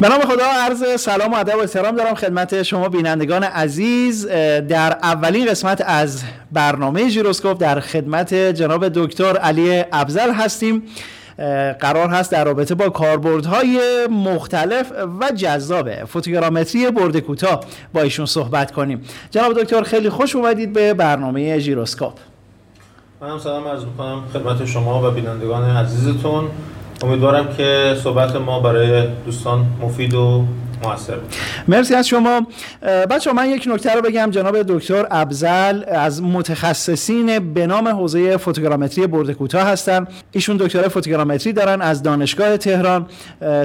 به نام خدا عرض سلام و ادب و احترام دارم خدمت شما بینندگان عزیز. در اولین قسمت از برنامه ژیروسکوپ در خدمت جناب دکتر علی ابزل هستیم. قرار هست در رابطه با کاربردهای مختلف و جذاب فوتوگرامتری برد کوتاه با ایشون صحبت کنیم. جناب دکتر خیلی خوش اومدید به برنامه ژیروسکوپ. من هم سلام عرض می‌کنم خدمت شما و بینندگان عزیزتون. امیدوارم که صحبت ما برای دوستان مفید و موثر مرسی از شما. بچه من یک نکته رو بگم. جناب دکتر ابزل از متخصصین به نام حوزه فوتوگرامتری برد کوتاه هستن. ایشون دکترای فوتوگرامتری دارن از دانشگاه تهران.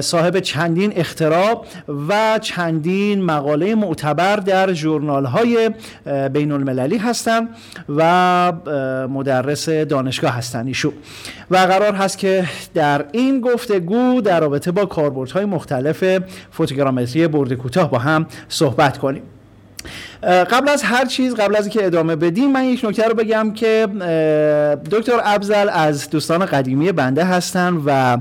صاحب چندین اختراع و چندین مقاله معتبر در ژورنال های بین المللی هستن و مدرس دانشگاه هستن ایشون. و قرار هست که در این گفتگو در رابطه با کاربردهای مختلف فوتوگرامتری برد کوتاه با هم صحبت کنیم. قبل از هر چیز قبل از اینکه ادامه بدیم من یک نکته رو بگم که دکتر ابزل از دوستان قدیمی بنده هستن و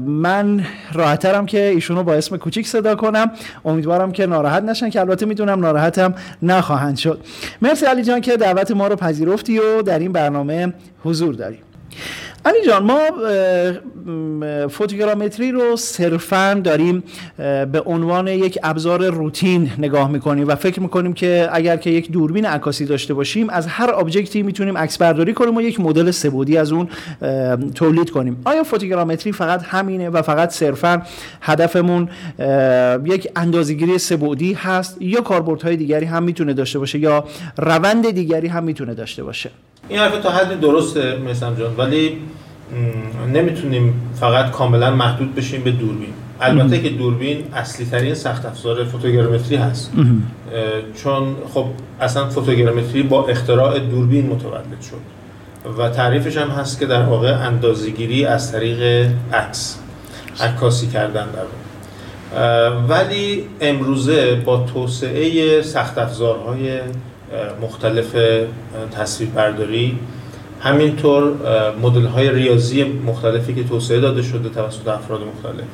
من راحتترم که ایشونو با اسم کوچیک صدا کنم. امیدوارم که ناراحت نشن که البته می‌دونم ناراحتم نخواهند شد. مرسی علی جان که دعوت ما رو پذیرفتی و در این برنامه حضور داریم. علی جان ما فوتوگرامتری رو صرفا داریم به عنوان یک ابزار روتین نگاه می‌کنیم و فکر می‌کنیم که اگر که یک دوربین عکاسی داشته باشیم از هر آبجکتی می‌تونیم عکس برداری کنیم و یک مدل سبودی از اون تولید کنیم. آیا فوتوگرامتری فقط همینه و فقط صرفا هدفمون یک اندازه‌گیری سبودی هست یا کاربردهای دیگری هم می‌تونه داشته باشه یا روند دیگری هم می‌تونه داشته باشه؟ این حرف تا حدی درسته مثلا جان ولی نمی‌تونیم فقط کاملا محدود بشیم به دوربین. البته که دوربین اصلی ترین سخت افزار فوتوگرامتری هست. چون خب اصلا فوتوگرامتری با اختراع دوربین متولد شد و تعریفش هم هست که در واقع اندازه‌گیری از طریق عکس عکاسی کردن در ولی امروزه با توسعه سخت افزارهای مختلف تصویر برداری همینطور مدل های ریاضی مختلفی که توسعه داده شده توسط افراد مختلف.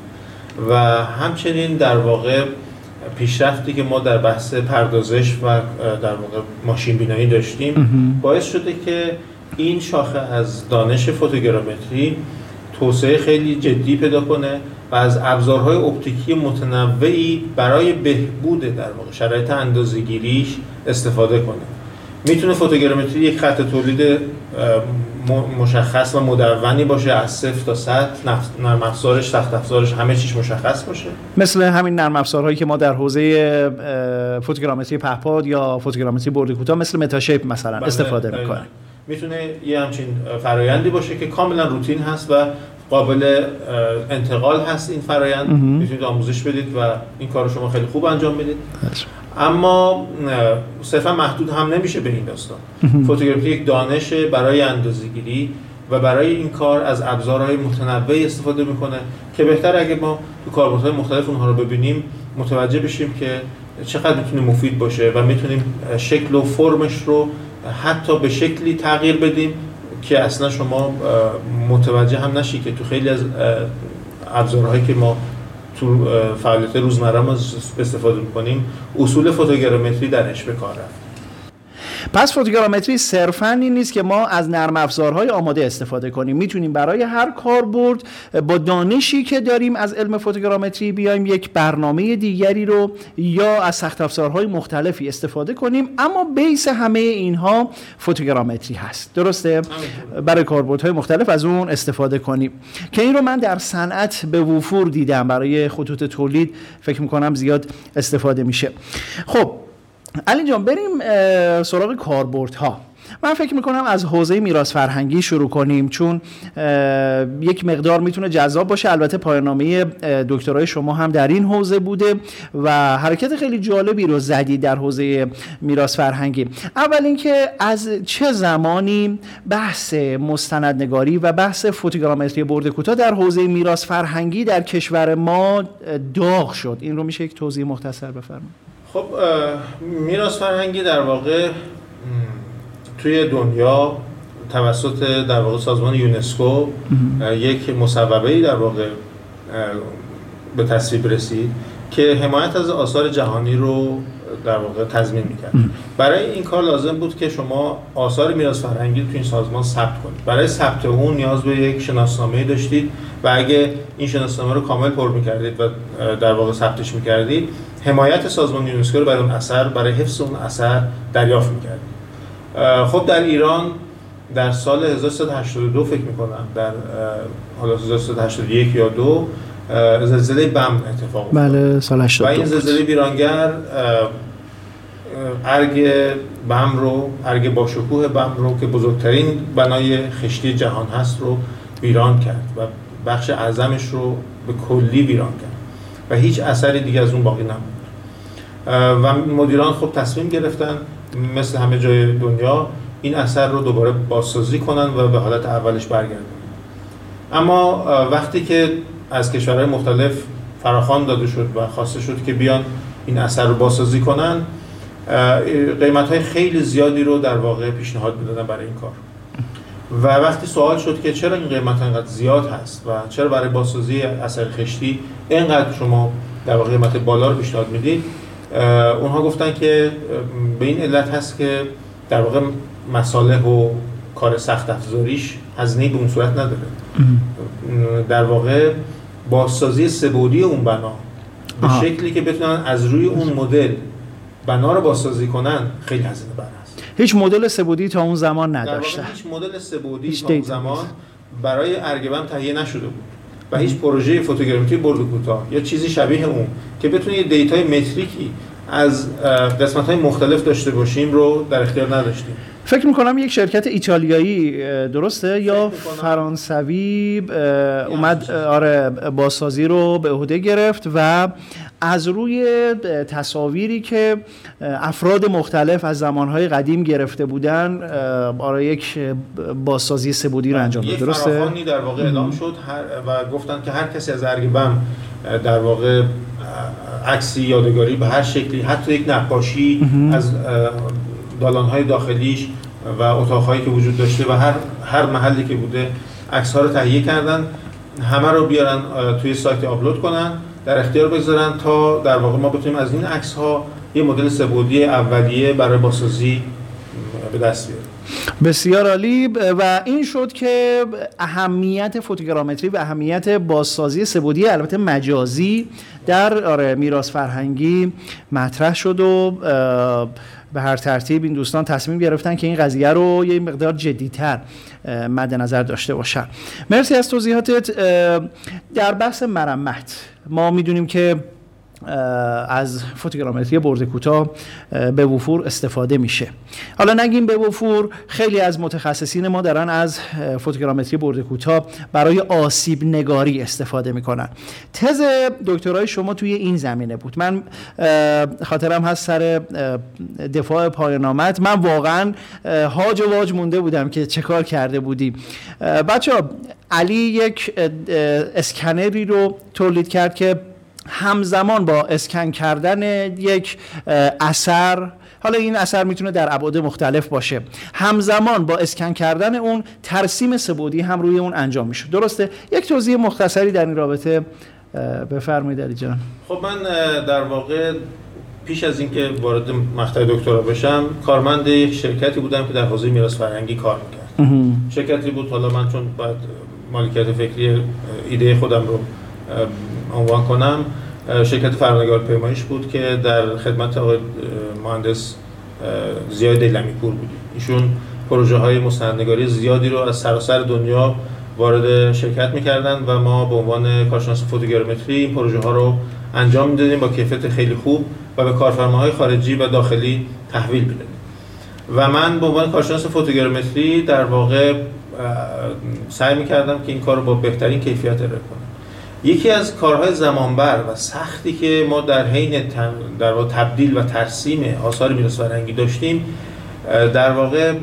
و همچنین در واقع پیشرفتی که ما در بحث پردازش و در واقع ماشین بینایی داشتیم باعث شده که این شاخه از دانش فوتوگرامتری توسعه خیلی جدی پیدا کنه و از ابزارهای اپتیکی متنوعی برای بهبود در واقع شرایط اندازه‌گیریش استفاده کنه. می‌تونه فوتوگرامتری یک خط تولید مشخص و مدونی باشه از صفر تا صد. نرم افزارش تخت افزارش همه چیش مشخص باشه. مثل همین نرم افزارهایی که ما در حوزه فوتوگرامتری پهپاد یا فوتوگرامتری برد کوتاه مثل متاشیپ مثلا بله، استفاده می‌کنه. می‌تونه یه همچین فرایندی باشه که کاملا روتین هست و قابل انتقال هست این فرایند. می‌تونید آموزش بدید و این کار شما خیلی خوب انجام بدید. اما صرفا محدود هم نمیشه به این داستان. فوتوگرافی یک دانش برای اندازه‌گیری و برای این کار از ابزارهای متنوعی استفاده می‌کنه که بهتر اگه ما تو کاربردهای مختلف اونها رو ببینیم متوجه بشیم که چقدر می‌تونه مفید باشه و می‌تونیم شکل و فرمش رو حتی به شکلی تغییر بدیم که اصلا شما متوجه هم نشی که تو خیلی از ابزارهایی که ما تو فعالیت روزمره ما استفاده می‌کنیم. اصول فوتوگرامتری درش به کار رفت. پس فوتوگرامتری صرفا این نیست که ما از نرم افزارهای آماده استفاده کنیم. می‌تونیم برای هر کاربرد با دانشی که داریم از علم فوتوگرامتری بیایم یک برنامه دیگری رو یا از سخت افزارهای مختلفی استفاده کنیم. اما بیس همه اینها فوتوگرامتری هست. درسته؟ برای کاربردهای مختلف از اون استفاده کنیم. که این رو من در صنعت به وفور دیدم. برای خطوط تولید فکر می‌کنم زیاد استفاده میشه. خب علی جان بریم سراغ کاربردها. من فکر می‌کنم از حوزه میراث فرهنگی شروع کنیم چون یک مقدار می‌تونه جذاب باشه. البته پایانامه دکترای شما هم در این حوزه بوده و حرکت خیلی جالبی رو زدید در حوزه میراث فرهنگی. اول اینکه از چه زمانی بحث مستندنگاری و بحث فوتوگرامتری برد کوتاه در حوزه میراث فرهنگی در کشور ما داغ شد؟ این رو میشه یک توضیح مختصر بفرمایید. خب میراث فرهنگی در واقع توی دنیا توسط در واقع سازمان یونسکو یک مصوبه ای در واقع به تصویب رسید که حمایت از آثار جهانی رو در واقع تضمین می‌کرد. برای این کار لازم بود که شما آثار میراث فرهنگی تو این سازمان ثبت کنید. برای ثبت اون نیاز به یک شناسنامه داشتید و اگه این شناسنامه رو کامل پر می‌کردید و در واقع ثبتش می‌کردید حمایت سازمان یونسکو رو برای اون اثر برای حفظ اون اثر دریافت می‌کردید خب در ایران در سال 1382 فکر می‌کنم در حالا 1381 یا دو زلزله بم اتفاق بله سال 82 و این زلزله ویرانگر ارگ بم رو ارگ با شکوه بم رو که بزرگترین بنای خشتی جهان هست رو ویران کرد و بخش اعظمش رو به کلی ویران کرد. و هیچ اثری دیگه از اون باقی نموند و مدیران خب تصمیم گرفتن مثل همه جای دنیا این اثر رو دوباره بازسازی کنن و به حالت اولش برگردن. اما وقتی که از کشورهای مختلف فراخوان داده شد و خواسته شد که بیان این اثر رو بازسازی کنن قیمت های خیلی زیادی رو در واقع پیشنهاد می‌دادن برای این کار. و وقتی سوال شد که چرا این قیمت انقدر زیاد هست و چرا برای بازسازی اثر خشتی اینقدر شما در واقع قیمت بالا رو پیشنهاد می‌دید اونها گفتن که به این علت هست که در واقع مصالح و کار سخت افزاریش هزینه به اون صورت نداره. در واقع بازسازی سبودی اون بنا به شکلی که بتونن از روی اون مدل بنا رو بازسازی کنن خیلی هزینه بر هست هیچ مدل سبودی تا اون زمان نداشته. هیچ مدل سبودی تا اون زمان برای ارگبم تهیه نشده بود و هیچ پروژه فوتوگرافی برد کوتاه یا چیزی شبیه اون که بتونه یه دیتای متریکی از قسمت های مختلف داشته باشیم رو در اختیار نداشتیم. فکر می‌کنم یک شرکت ایتالیایی درسته؟ یا فرانسوی اومد آره بازسازی رو به عهده گرفت و از روی تصاویری که افراد مختلف از زمانهای قدیم گرفته بودن آره یک بازسازی سبودی رو انجام داد درسته؟ در واقع اعلام شد و گفتن که هر کسی از ارگبم در واقع عکسی یادگاری به هر شکلی حتی یک نقاشی از دالانهای داخلیش و اتاقهایی که وجود داشته و هر هر محلی که بوده عکس ها رو تهیه کردن. همه رو بیارن توی سایت آپلود کنن. در اختیار بگذارن تا در واقع ما بتونیم از این عکس ها یه مدل سبودی اولیه برای بازسازی به دست بیاریم. بسیار عالی. و این شد که اهمیت فوتوگرامتری و اهمیت بازسازی سبودی البته مجازی در آره میراث فرهنگی مطرح شد و به هر ترتیب این دوستان تصمیم گرفتن که این قضیه رو یه مقدار جدیتر مد نظر داشته باشن. مرسی از توضیحاتت. در بحث مرمت ما می‌دونیم که از فوتوگرامتری برد کوتاه به وفور استفاده میشه. حالا نگیم به وفور خیلی از متخصصین ما دارن از فوتوگرامتری برد کوتاه برای آسیب نگاری استفاده می‌کنن. تز دکترای شما توی این زمینه بود. من خاطرم هست سر دفاع پایان آمد. من واقعا هاج و واج مونده بودم که چه کار کرده بودی. بچه علی یک اسکنری رو تولید کرد که همزمان با اسکن کردن یک اثر حالا این اثر می‌تونه در ابعاد مختلف باشه. همزمان با اسکن کردن اون ترسیم سبودی هم روی اون انجام میشه درسته؟ یک توضیح مختصری در این رابطه بفرمایید علی جان. خب من در واقع پیش از اینکه وارد مقطع دکترا بشم کارمند یک شرکتی بودم که در حوزه میراث فرهنگی کار می‌کرد. شرکتی بود حالا من چون بعد مالکیت فکری ایده خودم رو عنوان کنم شرکت فرمانگار پیمایش بود که در خدمت آقای مهندس زیاد دیلمی پور بودیم. ایشون پروژه های مستندنگاری زیادی رو از سراسر دنیا وارد شرکت می‌کردن و ما به عنوان کارشناس فوتوگرامتری این پروژه ها رو انجام می‌دادیم با کیفیت خیلی خوب و به کارفرماهای خارجی و داخلی تحویل می‌دادیم. و من به عنوان کارشناس فوتوگرامتری در واقع سعی می‌کردم که این کار رو با بهترین کیفیت ارائه کنم. یکی از کارهای زمانبر و سختی که ما در حین در واقع تبدیل و ترسیم آثار میراث فرهنگی داشتیم در واقع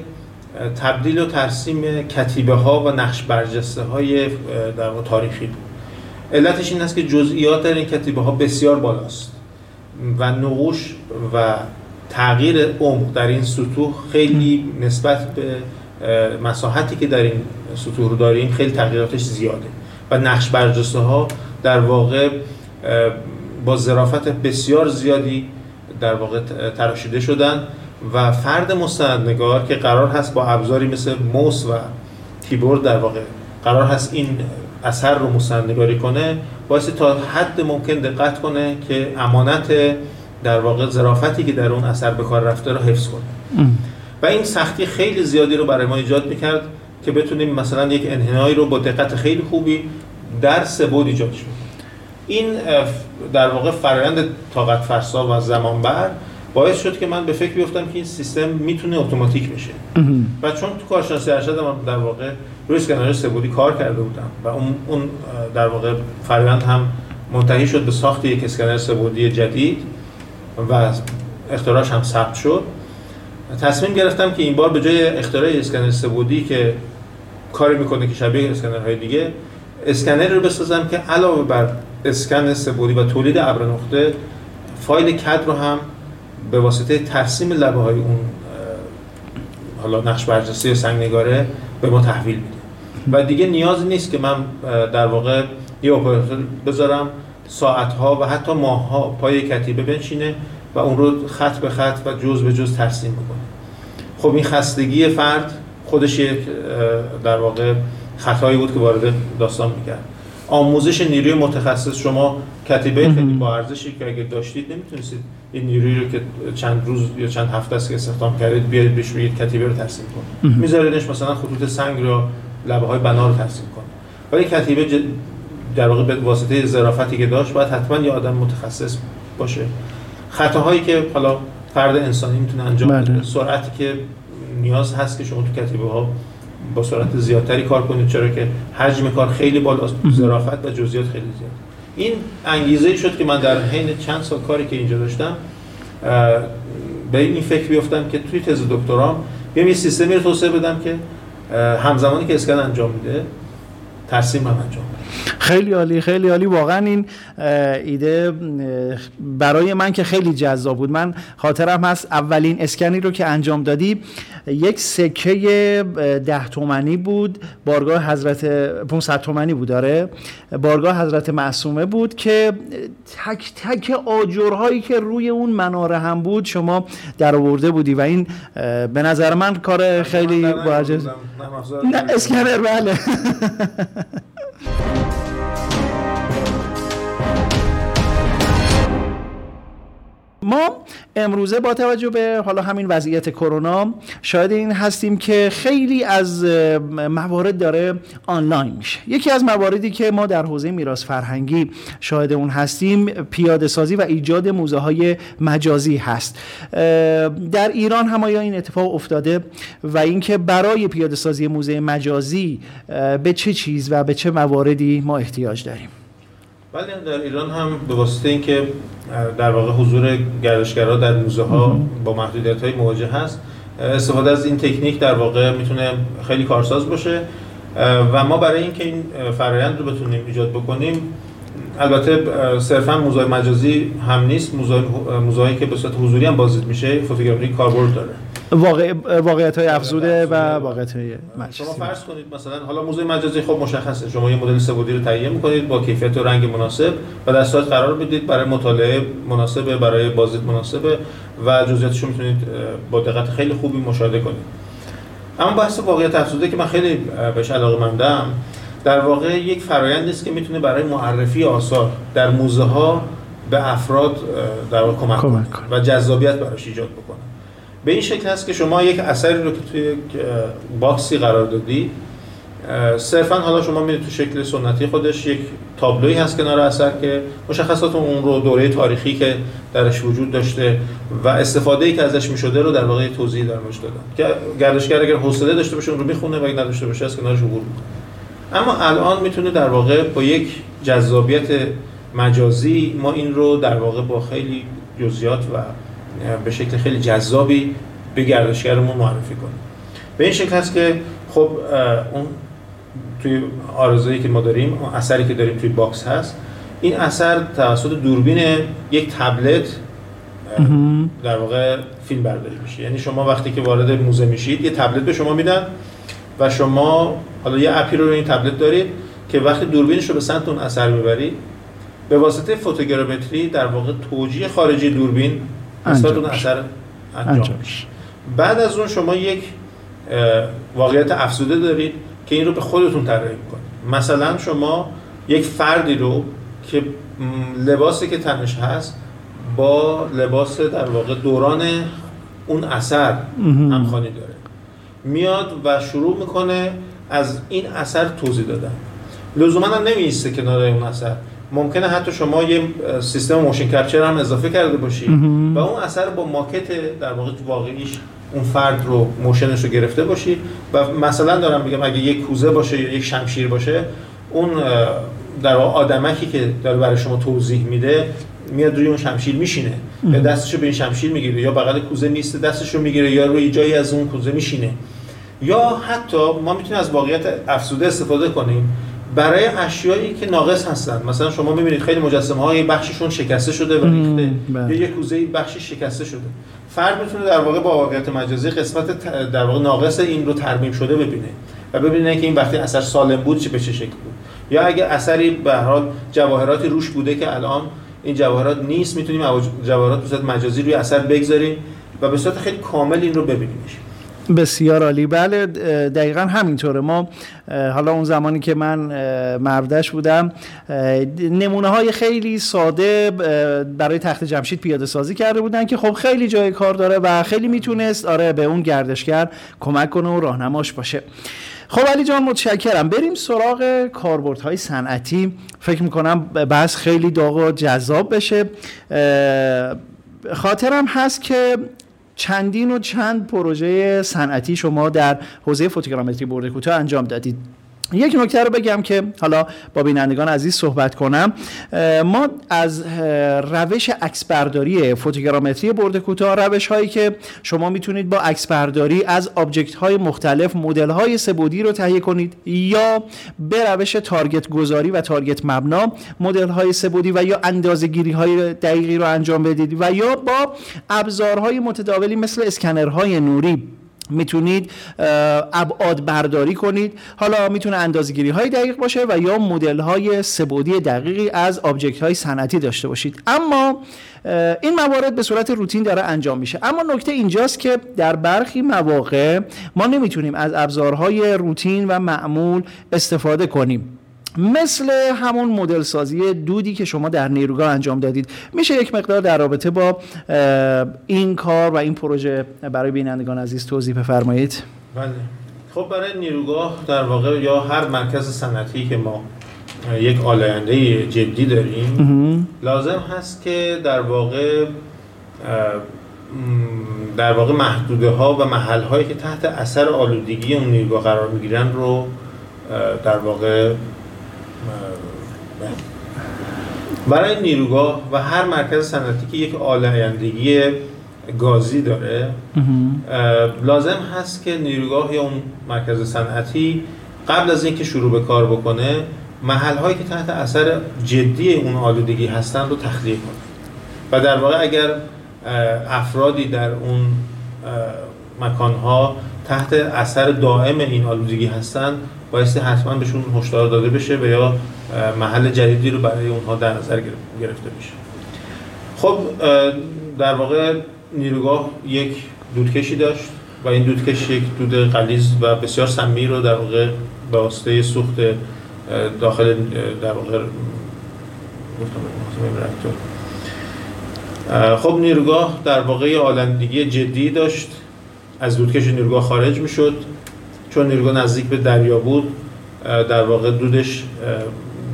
تبدیل و ترسیم کتیبه ها و نقش برجسته های در واقع تاریخی بود. علتش این است که جزئیات در این کتیبه ها بسیار بالاست و نقوش و تغییر عمق در این سطوح خیلی نسبت به مساحتی که در این سطوح داریم خیلی تغییراتش زیاده. نقش برجسته ها در واقع با ظرافت بسیار زیادی در واقع تراشیده شدن و فرد مستندنگار که قرار هست با ابزاری مثل موس و کیبورد در واقع قرار هست این اثر رو مستندنگاری کنه باعث تا حد ممکن دقت کنه که امانت در واقع ظرافتی که در اون اثر به کار رفته رو حفظ کنه. و این سختی خیلی زیادی رو برای ما ایجاد می‌کرد که بتونیم مثلا یک انحنایی رو با دقت خیلی خوبی در سه بود ایجاد این در واقع فرایند طاقت فرسا و زمان بر باعث شد که من به فکر بیفتم که این سیستم می‌تونه اتوماتیک بشه. و چون تو کارشناسی ارشد من در واقع روی اسکنر سبودی کار کرده بودم و اون, اون در واقع فرایند هم منتهی شد به ساخت یک اسکنر سبودی جدید و اختراعش هم ثبت شد. تصمیم گرفتم که این بار به جای اختراع اسکنر سبودی که کاری می‌کنه که شبیه اسکنرهای دیگه اسکنر رو بسازم که علاوه بر اسکن سبودی و تولید ابر نقطه فایل کد رو هم به واسطه ترسیم لبه های اون حالا نقش برجسته سنگ نگاره به ما تحویل میده. و دیگه نیاز نیست که من در واقع یه اپراتور بذارم ساعتها و حتی ماهها پای کتیبه بنشینه و اون رو خط به خط و جز به جز ترسیم بکنه. خب این خستگی فرد خودش یک در واقع خطایی بود که وارد داستان می‌کرد. آموزش نیروی متخصص شما کتیبه خیلی با ارزشی که اگه داشتید نمی‌تونستید این نیروی رو که چند روز یا چند هفته است که استخدام کردید بیارید بهش بگید کتیبه رو ترسیم کنید. میذاریدش مثلا خطوط سنگ رو لبه های بنا رو ترسیم کنه ولی کتیبه در واقع به واسطه ظرافتی که داشت باید حتما یه آدم متخصص باشه. خطاهایی که حالا فرد انسانی می‌تونه انجام بده بله. سرعتی که نیاز هست که شما تو کتیبه ها با سرعت زیادتری کار کنید چرا که حجم کار خیلی بالاست ظرافت و جزئیات خیلی زیاد. این انگیزه شد که من در حین چند سال کاری که اینجا داشتم به این فکر بیفتم که توی تز دکترام بیام یه سیستمی رو توسعه بدم که همزمانی که اسکن انجام میده ترسیم هم انجام خیلی عالی خیلی عالی. واقعا این ایده برای من که خیلی جذاب بود. من خاطرم هست اولین اسکنی رو که انجام دادی. یک سکه ده تومنی بود. بارگاه حضرت 500 تومنی بود داره بارگاه حضرت معصومه بود که تک تک آجرهایی که روی اون مناره هم بود شما در آورده بودی و این به نظر من کار خیلی با نه اسکنر بله. ما امروزه با توجه به حالا همین وضعیت کرونا شاید این هستیم که خیلی از موارد داره آنلاین میشه. یکی از مواردی که ما در حوزه میراث فرهنگی شاهد اون هستیم پیاده سازی و ایجاد موزه های مجازی هست. در ایران هم آیا این اتفاق افتاده و اینکه برای پیاده سازی موزه مجازی به چه چیز و به چه مواردی ما احتیاج داریم؟ بله در ایران هم به واسطه اینکه در واقع حضور گردشگرها در موزه ها با محدودیت های مواجه هست. استفاده از این تکنیک در واقع می‌تونه خیلی کارساز باشه. و ما برای اینکه این فرایند رو بتونیم ایجاد بکنیم البته صرفا موزه مجازی هم نیست. موزه که به صورت حضوری هم بازدید میشه فوتوگرافی کاربرد داره. واقع واقعیت های افزوده و واقعیت های شما فرض کنید مثلا حالا موزه مجازی خب مشخصه. شما یه مدل سبودی رو تهیه می‌کنید با کیفیت و رنگ مناسب و در صورت قرار بدید برای مطالعه مناسبه برای بازدید مناسبه و جزئیاتش رو می‌تونید با دقت خیلی خوبی مشاهده کنید. اما بحث واقعیت افزوده که من خیلی بهش علاقه مندم در واقع یک فرایند است که می‌تونه برای معرفی آثار در موزه ها به افراد در واقع کمک, کنه. و جذابیت براش ایجاد بکنه. به این شکل هست که شما یک اثری رو که توی یک باکسی قرار دادی صرفا حالا شما میرید تو شکل سنتی خودش یک تابلوی هست کنار اثر که مشخصات اون رو دوره تاریخی که درش وجود داشته و استفاده ای که ازش می‌شده رو در واقع توضیح در دادن. که گردشگر اگر حوصله داشته باشه اون رو می‌خونه و اگه نداشته باشه از کنارش عبور اما الان می‌تونه در واقع با یک جذابیت مجازی ما این رو در واقع با خیلی جزئیات و به شکل خیلی جذابی به گردشگرمون معرفی کنیم به این شکل هست که خب اون توی آرزویی که ما داریم اون اثری که داریم توی box هست این اثر توسط دوربین یک تبلت در واقع فیلم برداری میشه. یعنی شما وقتی که وارد موزه میشید یه تبلت به شما میدن و شما حالا یه app ی رو این تبلت دارید که وقتی دوربینش رو به سمت اون اثر می‌برید به واسطه فوتوگرامتری در واقع توجیه خارجی دوربین اون اثر انجام میشه بعد از اون شما یک واقعیت افزوده دارید که این رو به خودتون طراحی می‌کنید. مثلا شما یک فردی رو که لباسی که تنش هست با لباس در واقع دوران اون اثر همخوانی داره. میاد و شروع می‌کنه از این اثر توضیح دادن. لزوما هم نمیسته کنار اون اثر. ممکنه حتی شما یه سیستم motion capture هم اضافه کرده باشید و اون اثر با ماکت در واقع واقعیش اون فرد رو motion ش رو گرفته باشید و مثلا دارم میگم اگه یک کوزه باشه یا یک شمشیر باشه اون در واقع آدمکی که داره برای شما توضیح میده میاد روی اون شمشیر میشینه. یا دستشو به این شمشیر می‌گیره یا بغل کوزه نیست دستشو می‌گیره یا روی جایی از اون کوزه میشینه. یا حتی ما می‌تونیم از واقعیت افسوده استفاده کنیم. برای اشیایی که ناقص هستن. مثلا شما می‌بینید خیلی مجسمه های بخششون شکسته شده و ریخته. بله. یا یک کوزه بخشی شکسته شده. فرد می‌تونه در واقع با واقعیت مجازی قسمت در واقع ناقص این رو ترمیم شده ببینه و ببینه که این وقتی اثر سالم بود چه به چه شکل بود. یا اگه اثری به حال جواهراتی روش بوده که الان این جواهرات نیست می‌تونیم جواهرات به صورت مجازی روی اثر بگذاریم و به صورت خیلی کامل این رو ببینیمش. بسیار عالی. بله دقیقا همینطوره. ما حالا اون زمانی که من مردش بودم نمونه های خیلی ساده برای تخت جمشید پیاده سازی کرده بودن که خب خیلی جای کار داره و خیلی می‌تونست آره به اون گردشگر کمک کنه و راهنماش باشه. خب علی جان متشکرم. بریم سراغ کاربردهای صنعتی. فکر می‌کنم بحث خیلی داغ و جذاب بشه. خاطرم هست که چندین و چند پروژه صنعتی شما در حوزه فوتوگرامتری برد کوتاه انجام دادید. یک نکته رو بگم که حالا با بینندگان عزیز صحبت کنم. ما از روش عکسبرداری فوتوگرامتری برد کوتاه روش هایی که شما می‌تونید با عکسبرداری از object های مختلف مدل های سه‌بعدی رو تهیه کنید یا به روش target گذاری و target مبنا مدل های سبودی و یا اندازه گیری های دقیقی رو انجام بدید و یا با ابزارهای متداولی مثل اسکنرهای نوری. می‌تونید ابعاد برداری کنید. حالا می‌تونه اندازه‌گیری های دقیق باشه و یا مدل های سبودی دقیقی از آبجکت های صنعتی داشته باشید. اما این موارد به صورت روتین داره انجام میشه. اما نکته اینجاست که در برخی مواقع ما نمی‌تونیم از ابزارهای روتین و معمول استفاده کنیم. مثل همون مدل سازی دودی که شما در نیروگاه انجام دادید. میشه یک مقدار در رابطه با این کار و این پروژه برای بینندگان عزیز توضیح بفرمایید. بله. خب برای نیروگاه در واقع یا هر مرکز صنعتی که ما یک آلاینده جدی داریم لازم هست که در واقع در واقع محدوده ها و محل هایی که تحت اثر آلودگی اون نیروگاه قرار می‌گیرن رو در واقع برای نیروگاه و هر مرکز صنعتی که یک آلایندگی گازی داره لازم هست که نیروگاه یا اون مرکز صنعتی قبل از اینکه شروع به کار بکنه محل هایی که تحت اثر جدی اون آلودگی هستن رو تخلیه کنه. و در واقع اگر افرادی در اون مکان ها تحت اثر دائم این آلودگی هستن بایستی حتما بهشون هشدار داده بشه و یا محل جدیدی رو برای اونها در نظر گرفته بشه. خب در واقع نیروگاه یک دودکشی داشت و این دودکش یک دود قلیز و بسیار سمی رو در واقع به واسطه سوخت داخل در واقع خب نیروگاه در واقع آلندگی جدی داشت. از دودکش نیروگاه خارج می‌شد. چون نیروگاه نزدیک به دریا بود در واقع دودش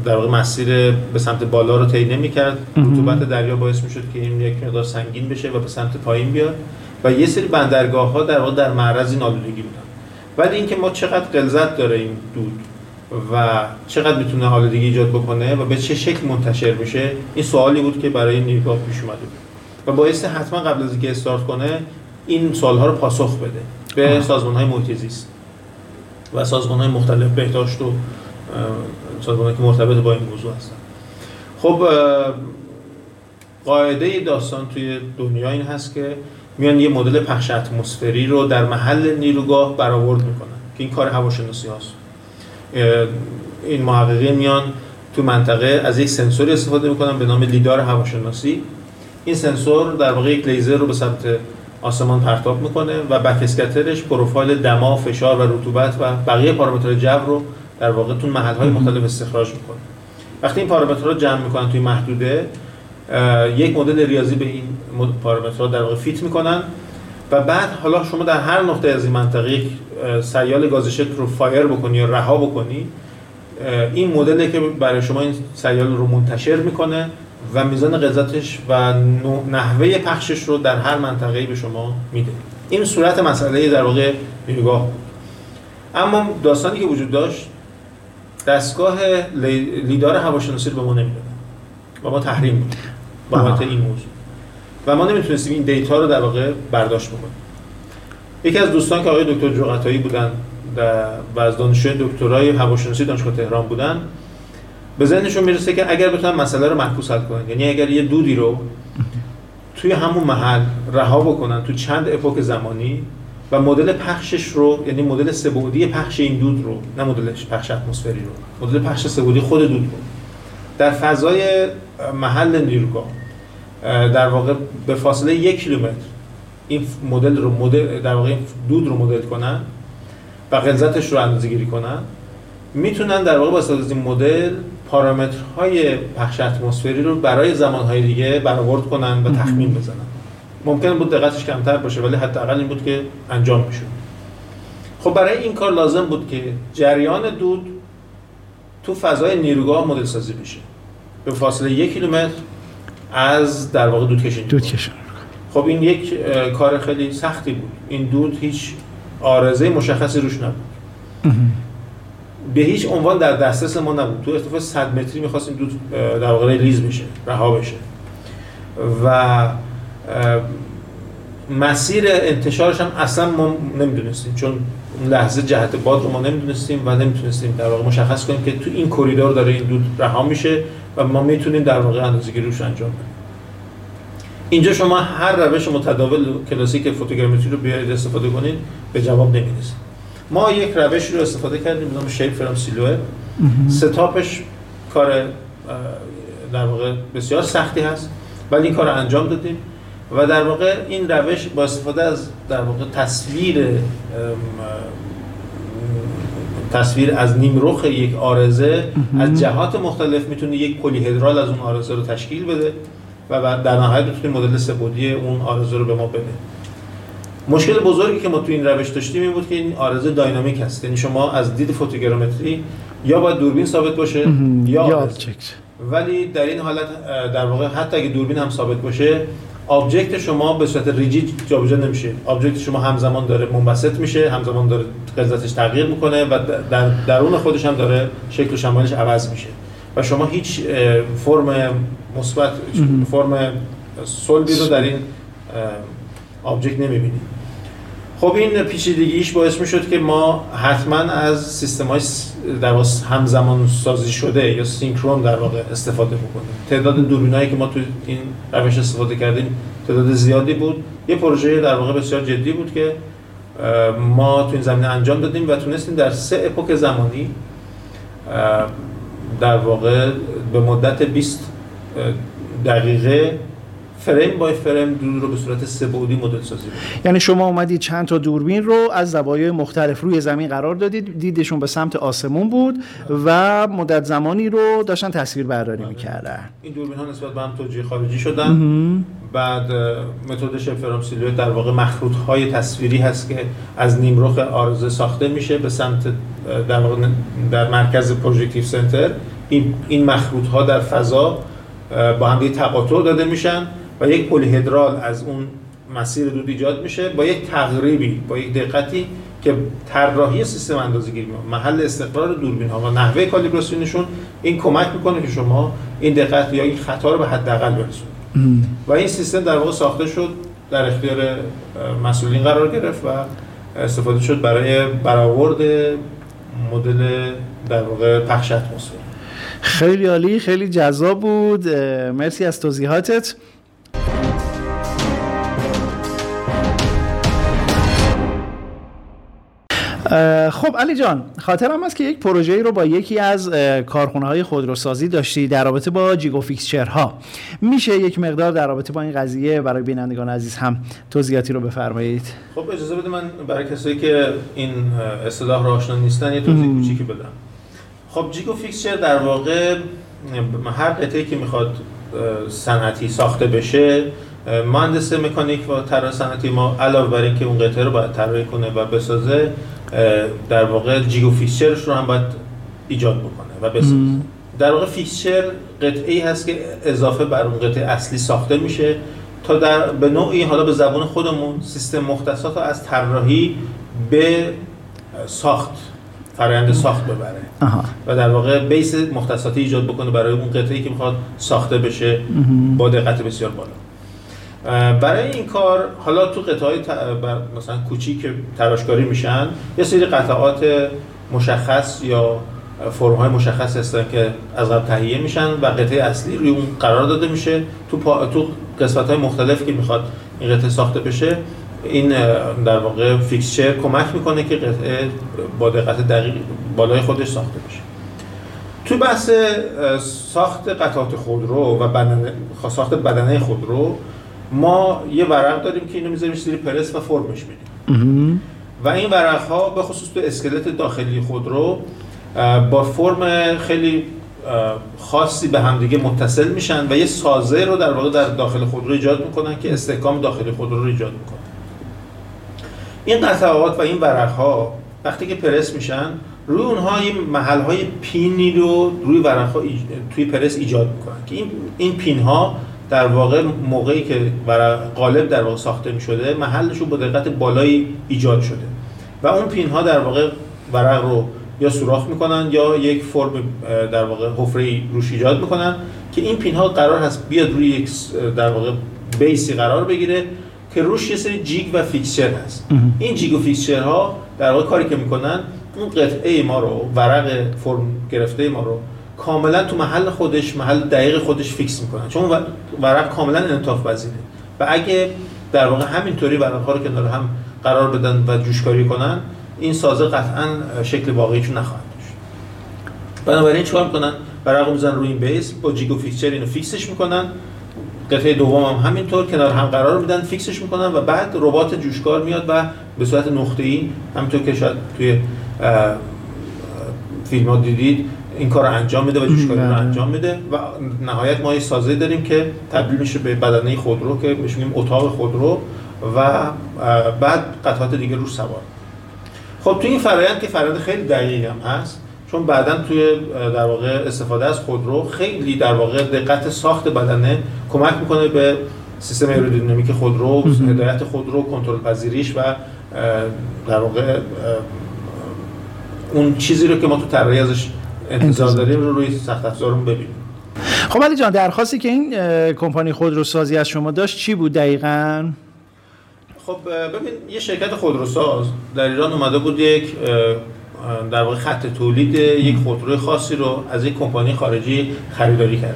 در واقع مسیر به سمت بالا رو طی نمی‌کرد. رطوبت دریا باعث می‌شد که این یک مقدار سنگین بشه و به سمت پایین بیاد و یه سری بندرگاه ها در واقع در معرض این آلودگی بودن. ولی اینکه ما چقدر غلظت داره این دود و چقدر می‌تونه آلودگی ایجاد بکنه و به چه شکل منتشر میشه این سوالی بود که برای نیروگاه پیش اومده بود. و باعث حتما قبل از اینکه استارت کنه این سوالها رو پاسخ بده به سازمان های محیط زیست و سازمان های مختلف بهداشت و سازمان که مرتبط با این موضوع هستن. خب قاعده داستان توی دنیا این هست که میان یه مدل پخش اتمسفری رو در محل نیروگاه برآورد می‌کنن که این کار هواشناسی هست این محققین میان تو منطقه از یک سنسوری استفاده می‌کنن به نام LiDAR هواشناسی. این سنسور در واقع یک لیزر رو به سمت آسمان پرتاب می‌کنه و backscatter ش پروفایل دما، فشار و رطوبت و بقیه پارامترهای جو رو در واقع تو محل مختلف استخراج می‌کنه. وقتی این پارامترها جمع می‌کنن توی محدوده یک مدل ریاضی به این پارامترها در واقع fit می‌کنن و بعد حالا شما در هر نقطه از این منطقه یک سیال گاز رو فایر بکنی یا رها بکنی این مدلی که برای شما این سیال رو منتشر می‌کنه و میزان غلظتش و نحوه پخشش رو در هر منطقه‌ای به شما میده. این صورت مسئله در واقع نیروگاه اما داستانی که وجود داشت دستگاه لیدار هواشناسی رو به ما نمی‌داد. و ما تحریم بود. بابت این موضوع. و ما نمی‌تونستیم این دیتا رو در واقع برداشت بکنیم. یکی از دوستان که آقای دکتر جوقتایی بودن و از دانشجوی دکترای هواشناسی دانشگاه تهران بودن به ذهنشون می‌رسه که اگر بتونن مسئله رو معکوس حل کنن. یعنی اگر یه دودی رو توی همون محل رها بکنن تو چند اپوک زمانی و مدل پخشش رو یعنی مدل سه‌بعدی پخش این دود رو نه مدل پخش اتمسفری رو مدل پخش سه‌بعدی خود دود رو در فضای محل نیروگاه در واقع به فاصله یک کیلومتر این مدل رو مدل در واقع دود رو مدل کنن و غلظتش رو اندازه گیری کنن می‌تونن در واقع با استفاده از این مدل پارامترهای پخش اتمسفری رو برای زمانهای دیگه برآورد کنن و تخمین بزنن. ممکن بود دقتش کمتر باشه ولی حداقل این بود که انجام می‌شد. خب برای این کار لازم بود که جریان دود تو فضای نیروگاه مدل سازی بشه. به فاصله یک کیلومتر از در واقع دود کشید دود کشید خب این یک کار خیلی سختی بود. این دود هیچ آرزه مشخصی روش نبود. به هیچ عنوان در دسترس ما نبود. تو ارتفاع 100 متری می‌خواستیم دود در واقع ریلیز بشه رها بشه. و مسیر انتشارش هم اصلا ما نمی‌دونستیم چون اون لحظه جهت باد رو ما نمی‌دونستیم و نمی‌تونستیم در واقع مشخص کنیم که تو این کریدور داره این دود رها میشه و ما می‌تونیم در واقع اندازه‌گیری روش انجام بدیم. اینجا شما هر روش متداول کلاسیک فوتوگرامتری رو بیارید استفاده کنید به جواب نمی‌رسید. ما یک روش رو استفاده کردیم به نام شیپ فرام سیلوه. ستاپش کار در واقع بسیار سختی هست ولی این کار رو انجام دادیم. و در واقع این روش با استفاده از در واقع تصویر تصویر از نیمرخ یک عارضه از جهات مختلف می‌تونه یک polyhedral از اون عارضه رو تشکیل بده و در نهایت بتونیم مدل سه‌بعدی اون عارضه رو به ما بده. مشکل بزرگی که ما تو این روش داشتیم این بود که این عارضه dynamic هست. یعنی شما از دید فوتوگرامتری یا باید دوربین ثابت باشه یا ولی در این حالت در واقع حتی اگه دوربین هم ثابت باشه object شما به صورت rigid جابجا نمیشه. object شما همزمان داره منبسط میشه همزمان داره غلظتش تغییر می‌کنه و در درون خودش هم داره شکل و شمالش عوض میشه. و شما هیچ فرم مثبت فرم صلبی رو در این آبجکت نمی‌بینید خب این پیچیدگیش باعث می‌شد که ما حتما از سیستم های در همزمان سازی شده یا سینکرون در واقع استفاده بکنیم. تعداد دوربینایی که ما تو این روش استفاده کردیم تعداد زیادی بود. یه پروژه در واقع بسیار جدی بود که ما تو این زمینه انجام دادیم و تونستیم در سه اپوک زمانی در واقع به مدت 20 دقیقه فریم بای فریم دور رو به صورت سه بعدی مدل سازی یعنی شما اومدید چند تا دوربین رو از زوایای مختلف روی زمین قرار دادید دیدشون به سمت آسمون بود و مدت زمانی رو داشتن تصویر برداری بله. می‌کردن. این دوربین ها نسبت به هم توجیه خارجی شدن. بعد متد شفرام در واقع مخروط های تصویری هست که از نیمرخ آرزه ساخته میشه به سمت در واقع در مرکز پروژکتیو سنتر. این این مخروط ها در فضا با هم تقاطع داده میشن. و یک پلیهدرال از اون مسیر دود ایجاد میشه با یک تقریبی با یک دقتی که طراحی سیستم اندازه‌گیری محل استقرار دوربین ها و نحوه کالیبراسیونشون این کمک می‌کنه که شما این دقت یا این خطا رو به حداقل برسونید. و این سیستم در واقع ساخته شد در اختیار مسئولین قرار گرفت و استفاده شد برای برآورد مدل در واقع پخش اتمسفر. خیلی عالی خیلی جذاب بود. مرسی از توضیحاتت. خب علی جان خاطرم است که یک پروژه رو با یکی از کارخونه های خودروسازی داشتی در رابطه با جیگو ها میشه یک مقدار در رابطه با این قضیه برای بینندگان عزیز هم توضیحاتی رو بفرمایید؟ خب اجازه بده من برای کسایی که این اصطلاح رو آشنا نیستن یه توضیح کوچیکی بدم. خب جیگو فیکسچر در واقع هر قطعه که می‌خواد صنعتی ساخته بشه مهندس مکانیک و طراح صنعتی ما علاوه بر اینکه اون قطعه رو باید طراحی کنه و بسازه در واقع jig و fixture ش رو هم باید ایجاد بکنه و بسازه در واقع fixture قطعه ای هست که اضافه بر اون قطعه اصلی ساخته میشه تا در به نوعی حالا به زبان خودمون سیستم مختصات رو از طراحی به ساخت فرآیند ساخت ببره و در واقع base مختصاتی ایجاد بکنه برای اون قطعه‌ای که می‌خواد ساخته بشه با دقت بسیار بالا. برای این کار حالا تو قطعه مثلا کوچیک تراشکاری میشن یه سری قطعات مشخص یا فرم های مشخص هستن که از قبل تهیه میشن و قطعه اصلی روی اون قرار داده میشه. تو پا... تو قسمت های مختلف که می‌خواد این قطعه ساخته بشه این در واقع فیکسچر کمک می‌کنه که قطعه با دقت دقیق بالای خودش ساخته بشه. تو بحث ساخت قطعات خودرو و بدنه ساخت بدنه خودرو ما یه ورق داریم که اینو می‌ذاریم زیر پرس و فرمش میدیم. و این ورق ها به خصوص تو اسکلت داخلی خودرو با فرم خیلی خاصی به همدیگه متصل میشن و یه سازه رو در واقع در داخل خودرو ایجاد می‌کنن که استحکام داخلی خودرو رو ایجاد می‌کنن این قطعات و این ورق ها وقتی که پرس میشن روی اونها یه محل های پینی رو روی ورق ها توی پرس ایجاد می‌کنن که این این pin ها در واقع موقعی که ورق قالب در واقع ساخته می شده محلش رو با دقت بالایی ایجاد شده. و اون pin ها در واقع ورق رو یا سوراخ می‌کنن یا یک فرم در واقع حفره روش ایجاد می‌کنن که این pin ها قرار هست بیاد روی یک در واقع base ی قرار بگیره که روش یه سری jig و fixture هست. این jig و fixture ها در واقع کاری که می‌کنن اون قطعه ما رو ورق فرم گرفته ما رو کاملا تو محل خودش محل دقیق خودش fix می‌کنن. چون ورق کاملا انعطاف پذیره. و اگه در واقع همینطوری ورق ها رو کنار هم قرار بدن و جوشکاری کنن این سازه قطعا شکل واقعیشون نخواهد داشت. بنابراین چیکار می‌کنن؟ ورق می‌زنن روی این base با jig و fixture اینو fix ش می‌کنن. قطعه دوم هم همینطور کنار هم قرار میدن fix ش می‌کنن و بعد ربات جوشکار میاد و به صورت نقطه‌ای همینطور که شاید توی فیلم ها دیدید این کار رو انجام میده و جوشکاری رو بله. انجام میده و نهایت ما یه سازه داریم که تبدیل میشه به بدنه خودرو که بهش میگیم اتاق خودرو و بعد قطعات دیگه روش سوار خب توی این فرایند که فرایند خیلی دقیق هم هست چون بعدا توی در واقع استفاده از خودرو خیلی در واقع دقت ساخت بدنه کمک می‌کنه به سیستم ایرودینامیک خودرو هدایت خودرو کنترل پذیریش و در واقع اون چیزی رو که ما تو طراحی ازش انتظار داریم رو روی سخت افزارمون ببینیم. خب علی جان درخواستی که این کمپانی خودروسازی از شما داشت چی بود دقیقا؟ خب ببین یه شرکت خودروساز در ایران اومده بود یک در واقع خط تولید یک خودروی خاصی رو از یک کمپانی خارجی خریداری کرده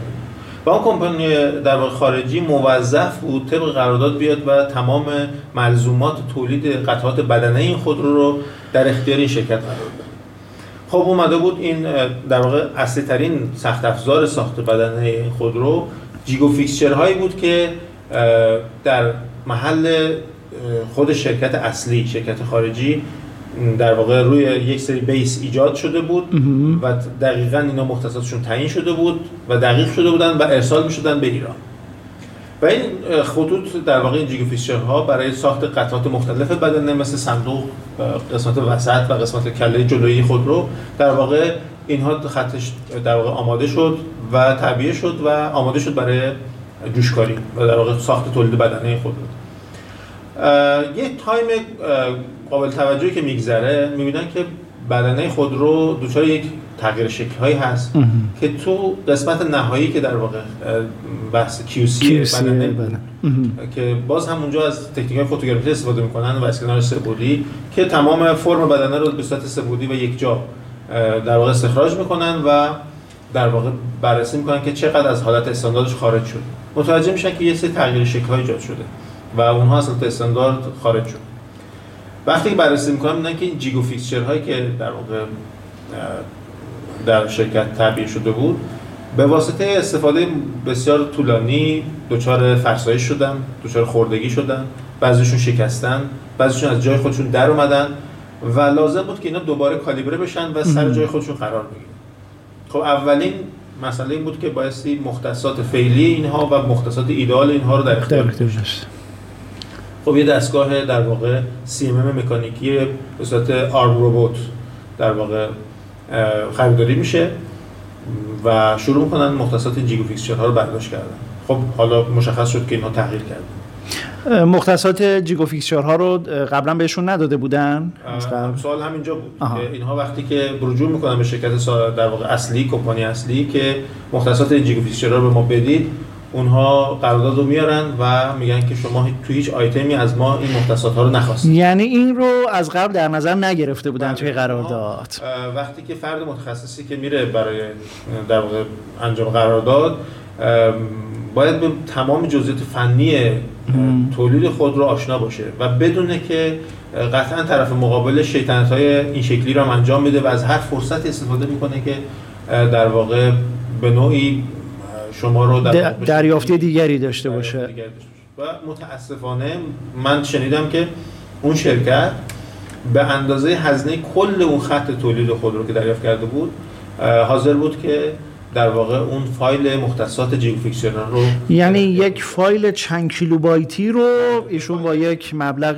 و اون کمپانی در واقع خارجی موظف بود طبق قرارداد بیاد و تمام ملزومات تولید قطعات بدنه این خودرو رو در اختیار این شرکت قرار خب اومده بود این در واقع اصلی ترین سخت افزار ساخت بدنه خودرو جیگو فیکسچر هایی بود که در محل خود شرکت اصلی شرکت خارجی در واقع روی یک سری بیس ایجاد شده بود و دقیقا اینا مختصاتشون تعیین شده بود و دقیق شده بودن و ارسال می شدن به ایران. و این خطوط در واقع این جیگو ها برای ساخت قطعات مختلف بدنه مثل صندوق قسمت وسط و قسمت کله جلویی خود رو در واقع اینها خطش در واقع آماده شد و تعبیه شد و آماده شد برای جوشکاری و در واقع ساخت تولید بدنه خود رو. یه تایم قابل توجهی که میگذره می‌بینن که بدنه خود رو دچار یک تغییر شکل هایی هست که تو قسمت نهایی که در واقع بحث QC, بدنه بله. که باز هم اونجا از تکنیک های فوتوگرافی استفاده می‌کنن و اسکنار سه‌بعدی که تمام فرم بدنه رو به صورت سه‌بعدی و یک جا در واقع استخراج می‌کنن و در واقع بررسی می‌کنن که چقدر از حالت استانداردش خارج شد. متوجه میشن که یه سری تغییر شکل ایجاد شده و اونها اصلا استاندارد خارج شد. وقتی بررسی می‌کنم میدن که این جیگو فیکسچر هایی که در واقع در شرکت تعبیه شده بود. به واسطه استفاده بسیار طولانی دچار فرسایش شدن دچار خوردگی شدن بعضیشون شکستن بعضیشون از جای خودشون در اومدن و لازم بود که اینا دوباره کالیبره بشن و سر جای خودشون قرار بگیرن. خب اولین مسئله این بود که بایستی مختصات فعلی اینها و مختصات ایدال اینها رو در اختیار داشت خب یه دستگاه در واقع سی ام مکانیکی به صورت آرم روبوت در واقع خریداری میشه و شروع می‌کنن مختصات جیگو ها رو برداشت کردن. خب حالا مشخص شد که اینها تغییر کردن. مختصات جیگو ها رو قبلا بهشون نداده بودن؟ سوال همینجا بود که اینها وقتی که رجوع می‌کنن به شرکت در واقع اصلی کمپانی اصلی که مختصات جیگو رو به ما بدید اونها قرارداد رو میارن و میگن که شما تو هیچ آیتمی از ما این مختصات ها رو نخواستید. یعنی این رو از قبل در نظر نگرفته بودن توی بله. قرارداد وقتی که فرد متخصصی که میره برای در واقع انجام قرارداد باید به تمام جزئیات فنی تولید خود رو آشنا باشه و بدونه که قطعا طرف مقابل شیطنت های این شکلی رو هم انجام میده و از هر فرصت استفاده می‌کنه که در واقع به نوعی شما رو در دریافتی دیگری داشته باشه. و متاسفانه من شنیدم که اون شرکت به اندازه هزینه کل اون خط تولید خود رو که دریافت کرده بود حاضر بود که در واقع اون فایل مختصات جیو رو یعنی یک فایل چند کیلوبایتی رو ایشون با یک مبلغ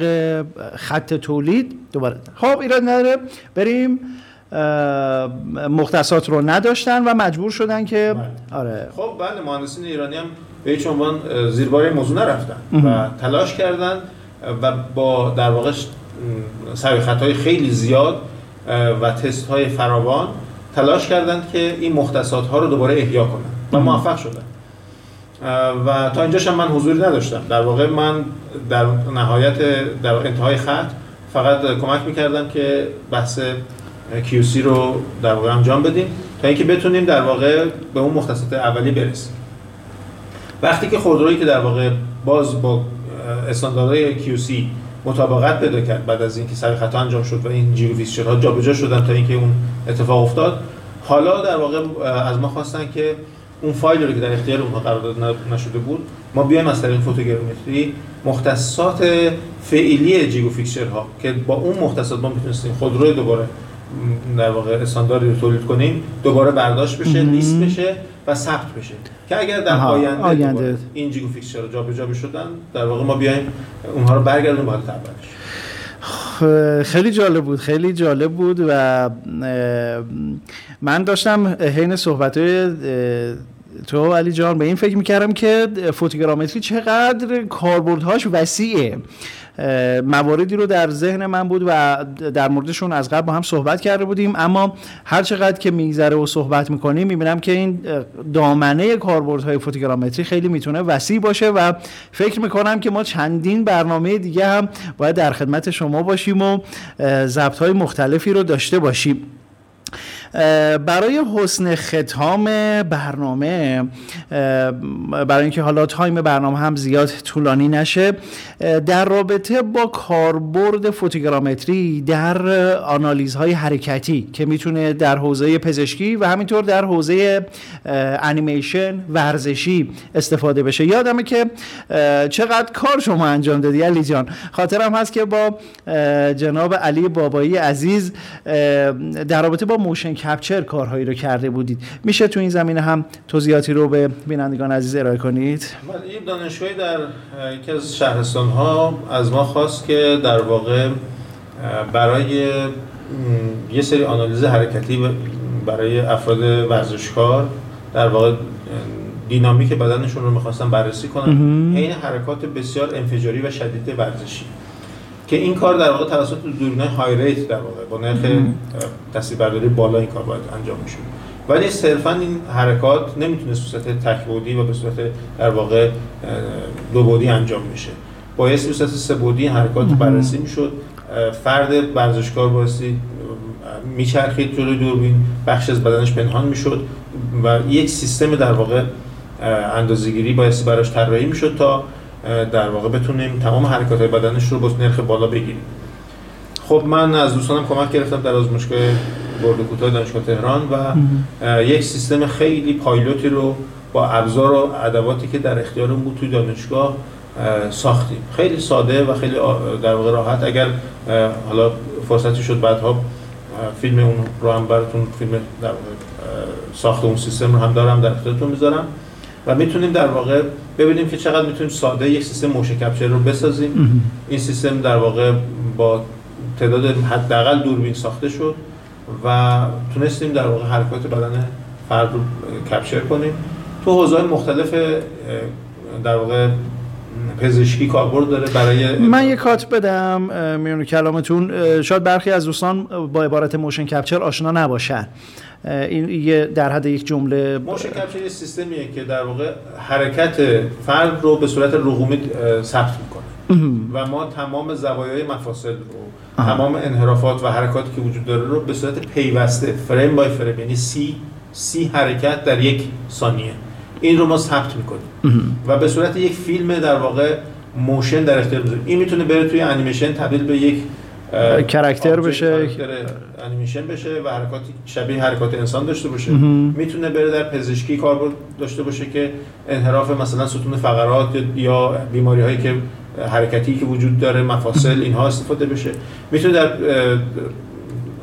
خط تولید دوباره خب ایراد نداره. بریم مختصات رو نداشتن و مجبور شدن که بله. آره. خب بله مهندسین ایرانی هم به هیچ عنوان زیر موضوع نرفتن و تلاش کردن و با در واقع سر خطای خیلی زیاد و تست های فراوان تلاش کردند که این مختصات ها رو دوباره احیا کنن و موفق شدن. و تا اینجاش هم من حضوری نداشتم. در واقع من در نهایت در انتهای خط فقط کمک می‌کردم که بحث QC رو در واقع انجام بدیم تا اینکه بتونیم در واقع به اون مختصات اولی برسیم. وقتی که خودرویی که در واقع باز با استانداردهای QC مطابقت پیدا کرد بعد از اینکه سر خطا انجام شد و این جیرو ها جابجا شدن تا اینکه اون اتفاق افتاد حالا در واقع از ما خواستن که اون فایلی رو که در اختیار اونها قرار داده نشده بود ما بیایم از طریق فوتوگرامتری مختصات فعلی جیگو ها که با اون مختصات ما می‌تونستیم خودرو دوباره در واقع استانداردی رو تولید کنیم دوباره برداشت بشه لیست بشه و ثبت بشه. که اگر در آینده, آینده. این جیگو فیکسچر جابجا بشدن در واقع ما بیایم اونها رو برگردونیم به حالت خیلی جالب بود خیلی جالب بود و من داشتم حین صحبت تو علی جان به این فکر می‌کردم که فوتوگرامتری چقدر کاربردهاش وسیعه. مواردی رو در ذهن من بود و در موردشون از قبل با هم صحبت کرده بودیم. اما هر چقدر که میگذره و صحبت می‌کنیم می‌بینم که این دامنه کاربردهای فوتوگرامتری خیلی می‌تونه وسیع باشه و فکر می‌کنم که ما چندین برنامه دیگه هم باید در خدمت شما باشیم و ضبط های مختلفی رو داشته باشیم. برای حسن ختام برنامه برای اینکه حالا تایم برنامه هم زیاد طولانی نشه در رابطه با کاربرد فوتوگرامتری در آنالیزهای حرکتی که می‌تونه در حوزه پزشکی و همینطور در حوزه انیمیشن ورزشی استفاده بشه. یادمه که چقدر کار شما انجام دادی علی جان. خاطرم هست که با جناب علی بابایی عزیز در رابطه با موشن کپچر کارهایی رو کرده بودید. میشه تو این زمینه هم توضیحاتی رو به بینندگان عزیز ارائه کنید؟ این دانشگاهی در یکی از شهرستان ها از ما خواست که در واقع برای یه سری آنالیز حرکتی برای افراد ورزشکار در واقع دینامیک بدنشون رو می‌خواستن بررسی کنن. این حرکات بسیار انفجاری و شدید ورزشی. که این کار در واقع توسط دوربین های ریت در واقع با نرخ تصویربرداری بالا این کار باید انجام میشه ولی صرفا این حرکات نمی‌تونه به صورت تکبودی و به صورت در واقع دو بودی انجام میشه باید به صورت سه بودی حرکات بررسی می‌شد. فرد ورزشکار بایستی میچرخید جلوی دوربین بخش از بدنش پنهان می‌شد و یک سیستم در واقع اندازه‌گیری بایستی براش طراحی می‌شد تا در واقع بتونیم تمام حرکات های بدنش رو با نرخ بالا بگیریم. خب من از دوستانم کمک گرفتم در آزمایشگاه برد کوتاه دانشگاه تهران و یک سیستم خیلی پایلوتی رو با ابزار و ادواتی که در اختیارم بود توی دانشگاه ساختیم. خیلی ساده و خیلی در واقع راحت. اگر حالا فرصتی شد بعدها فیلم اون رو هم براتون فیلم در ساخت اون سیستم رو هم دارم در اختیارتون می‌ذارم. و می‌تونیم در واقع ببینیم که چقدر می‌تونیم ساده یک سیستم motion capture رو بسازیم. این سیستم در واقع با تعداد حداقل دوربین ساخته شد و تونستیم در واقع حرکات بدن فرد رو capture کنیم. تو حوزه مختلف در واقع پزشکی کاربرد داره برای من یه cut بدم میون کلامتون. شاید برخی از دوستان با عبارت motion capture آشنا نباشن. این یه در حد یک جمله motion capture یه سیستمیه که در واقع حرکت فرد رو به صورت رقمی ثبت می‌کنه. و ما تمام زوایای مفاصل رو تمام انحرافات و حرکاتی که وجود داره رو به صورت پیوسته frame by frame یعنی سی سی حرکت در یک ثانیه. این رو ما ثبت می‌کنیم. و به صورت یک فیلم در واقع motion در اختیار این می‌تونه بره توی انیمیشن تبدیل به یک کرکتر بشه. انیمیشن بشه و حرکاتی شبیه حرکات انسان داشته باشه. می‌تونه بره در پزشکی کاربرد داشته باشه که انحراف مثلا ستون فقرات یا بیماری هایی که حرکتی که وجود داره مفاصل اینها استفاده بشه. می‌تونه در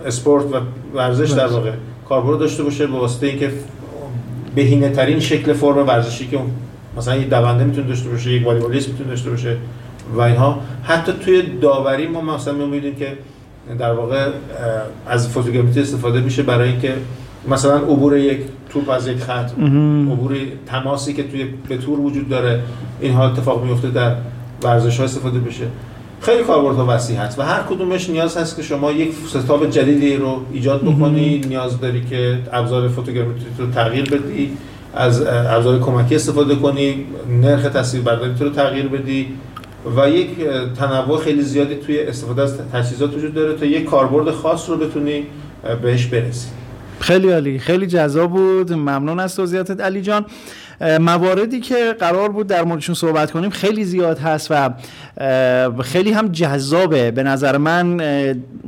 اسپورت و ورزش در واقع کاربرد داشته باشه به واسطه اینکه بهینه ترین شکل فرم ورزشی که مثلا یک دونده می‌تونه داشته باشه یک والیبالیست می‌تونه داشته باشه. و اینها. حتی توی داوری ما مثلا می‌بینیم که در واقع از فوتوگرافی استفاده میشه برای اینکه مثلا عبور یک توپ از یک خط عبور تماسی که توی به تور وجود داره اینها اتفاق میفته در ورزش ها استفاده بشه. خیلی کاربردها وسیع هست و هر کدومش نیاز هست که شما یک ستاپ جدیدی رو ایجاد بکنی نیاز داری که ابزار فوتوگرافی رو تغییر بدی از ابزار کمکی استفاده کنی نرخ تصویر برداری رو تغییر بدی. و یک تنوع خیلی زیادی توی استفاده از تجهیزات وجود داره تا یک کاربرد خاص رو بتونی بهش برسی. خیلی عالی خیلی جذاب بود. ممنون از توضیحاتت علی جان. مواردی که قرار بود در موردشون صحبت کنیم خیلی زیاد هست و خیلی هم جذابه. به نظر من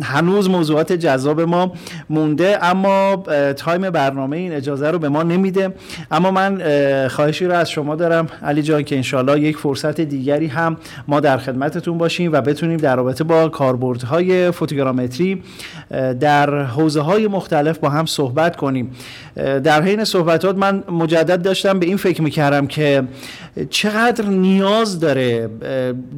هنوز موضوعات جذاب ما مونده اما تایم برنامه این اجازه رو به ما نمیده. اما من خواهشی رو از شما دارم. علی جان که انشالله یک فرصت دیگری هم ما در خدمتتون باشیم و بتونیم در رابطه با کاربردهای فوتوگرامتری در حوزه های مختلف با هم صحبت کنیم. در حین صحبتات من مجدد داشتم به این فکر می‌کردم که چقدر نیاز داره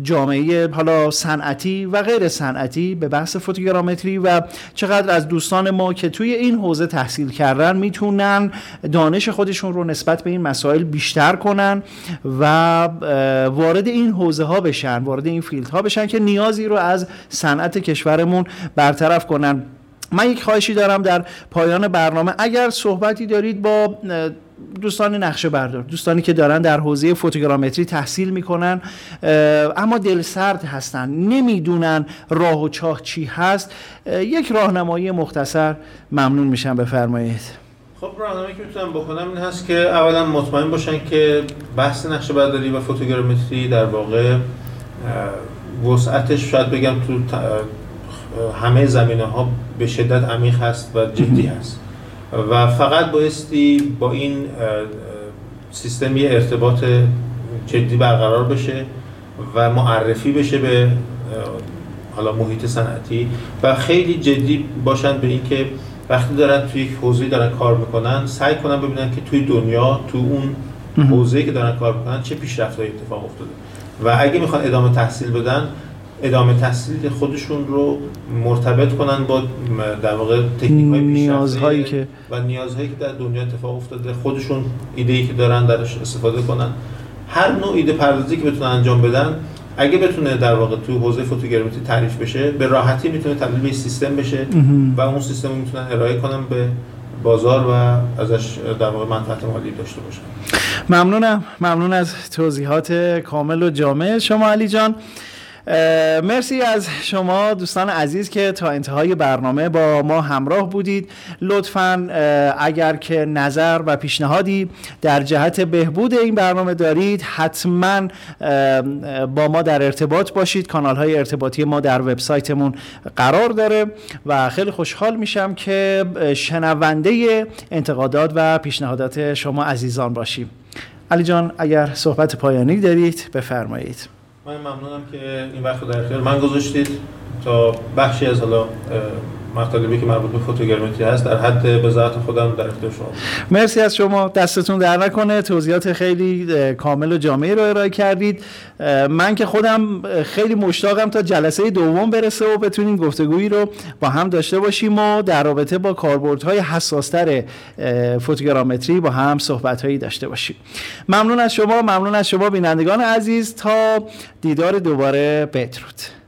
جامعه حالا صنعتی و غیر صنعتی به بحث فوتوگرامتری و چقدر از دوستان ما که توی این حوزه تحصیل کردن می‌تونن دانش خودشون رو نسبت به این مسائل بیشتر کنن و وارد این حوزه ها بشن وارد این فیلد ها بشن که نیازی رو از صنعت کشورمون برطرف کنن. من یک خواهشی دارم در پایان برنامه. اگر صحبتی دارید با دوستان نقشه بردار دوستانی که دارن در حوزه فوتوگرامتری تحصیل می‌کنن اما دل سرد هستن نمی‌دونن راه و چاه چی هست. یک راهنمایی مختصر ممنون میشم بفرمایید. خب راهنمایی که می‌تونم بکنم این هست که اولا مطمئن باشن که بحث نقشه برداری و فوتوگرامتری در واقع وسعتش شاید بگم تو همه زمینه ها به شدت عمیق هست و جدی هست. و فقط بایستی با این سیستم یه ارتباط جدی برقرار بشه و معرفی بشه به حالا محیط صنعتی و خیلی جدی باشن به اینکه وقتی دارن توی یک حوزه دارن کار می‌کنن سعی کنن ببینن که توی دنیا تو اون حوزه که دارن کار می‌کنن چه پیشرفت‌هایی اتفاق افتاده. و اگه می‌خوان ادامه تحصیل بدن ادامه تحصیل خودشون رو مرتبط کنن با در واقع تکنیک های نیازهایی که و نیازهایی که در دنیا اتفاق افتاده خودشون ایده ای که دارن درش استفاده کنن. هر نوع ایده پردازی که بتونن انجام بدن اگه بتونه در واقع تو حوزه فوتوگرافی تعریف بشه به راحتی می‌تونه تبدیل به سیستم بشه و اون سیستم رو می‌تونن ارائه کنن به بازار و ازش در واقع منفعت مالی داشته باشن. ممنونم. ممنون از توضیحات کامل و جامع. شما علی جان مرسی از شما دوستان عزیز که تا انتهای برنامه با ما همراه بودید. لطفا اگر که نظر و پیشنهادی در جهت بهبود این برنامه دارید حتما با ما در ارتباط باشید. کانال های ارتباطی ما در وبسایتمون قرار داره و خیلی خوشحال میشم که شنونده انتقادات و پیشنهادات شما عزیزان باشیم. علی جان اگر صحبت پایانی دارید بفرمایید. من ممنونم که این وقت رو در اختیار من گذاشتید تا بخشی از حالا مطالبی که مربوط به فوتوگرامتری هست در حد بذات خودم در اختیار شما مرسی از شما. دستتون در نکنه. توضیحات خیلی کامل و جامعی رو ارائه کردید. من که خودم خیلی مشتاقم تا جلسه دوم برسه و بتونیم گفتگویی رو با هم داشته باشیم و در رابطه با کاربردهای حساستر فوتوگرامتری با هم صحبتهایی داشته باشیم. ممنون از شما. ممنون از شما بینندگان عزیز. تا دیدار دوباره. بدرود.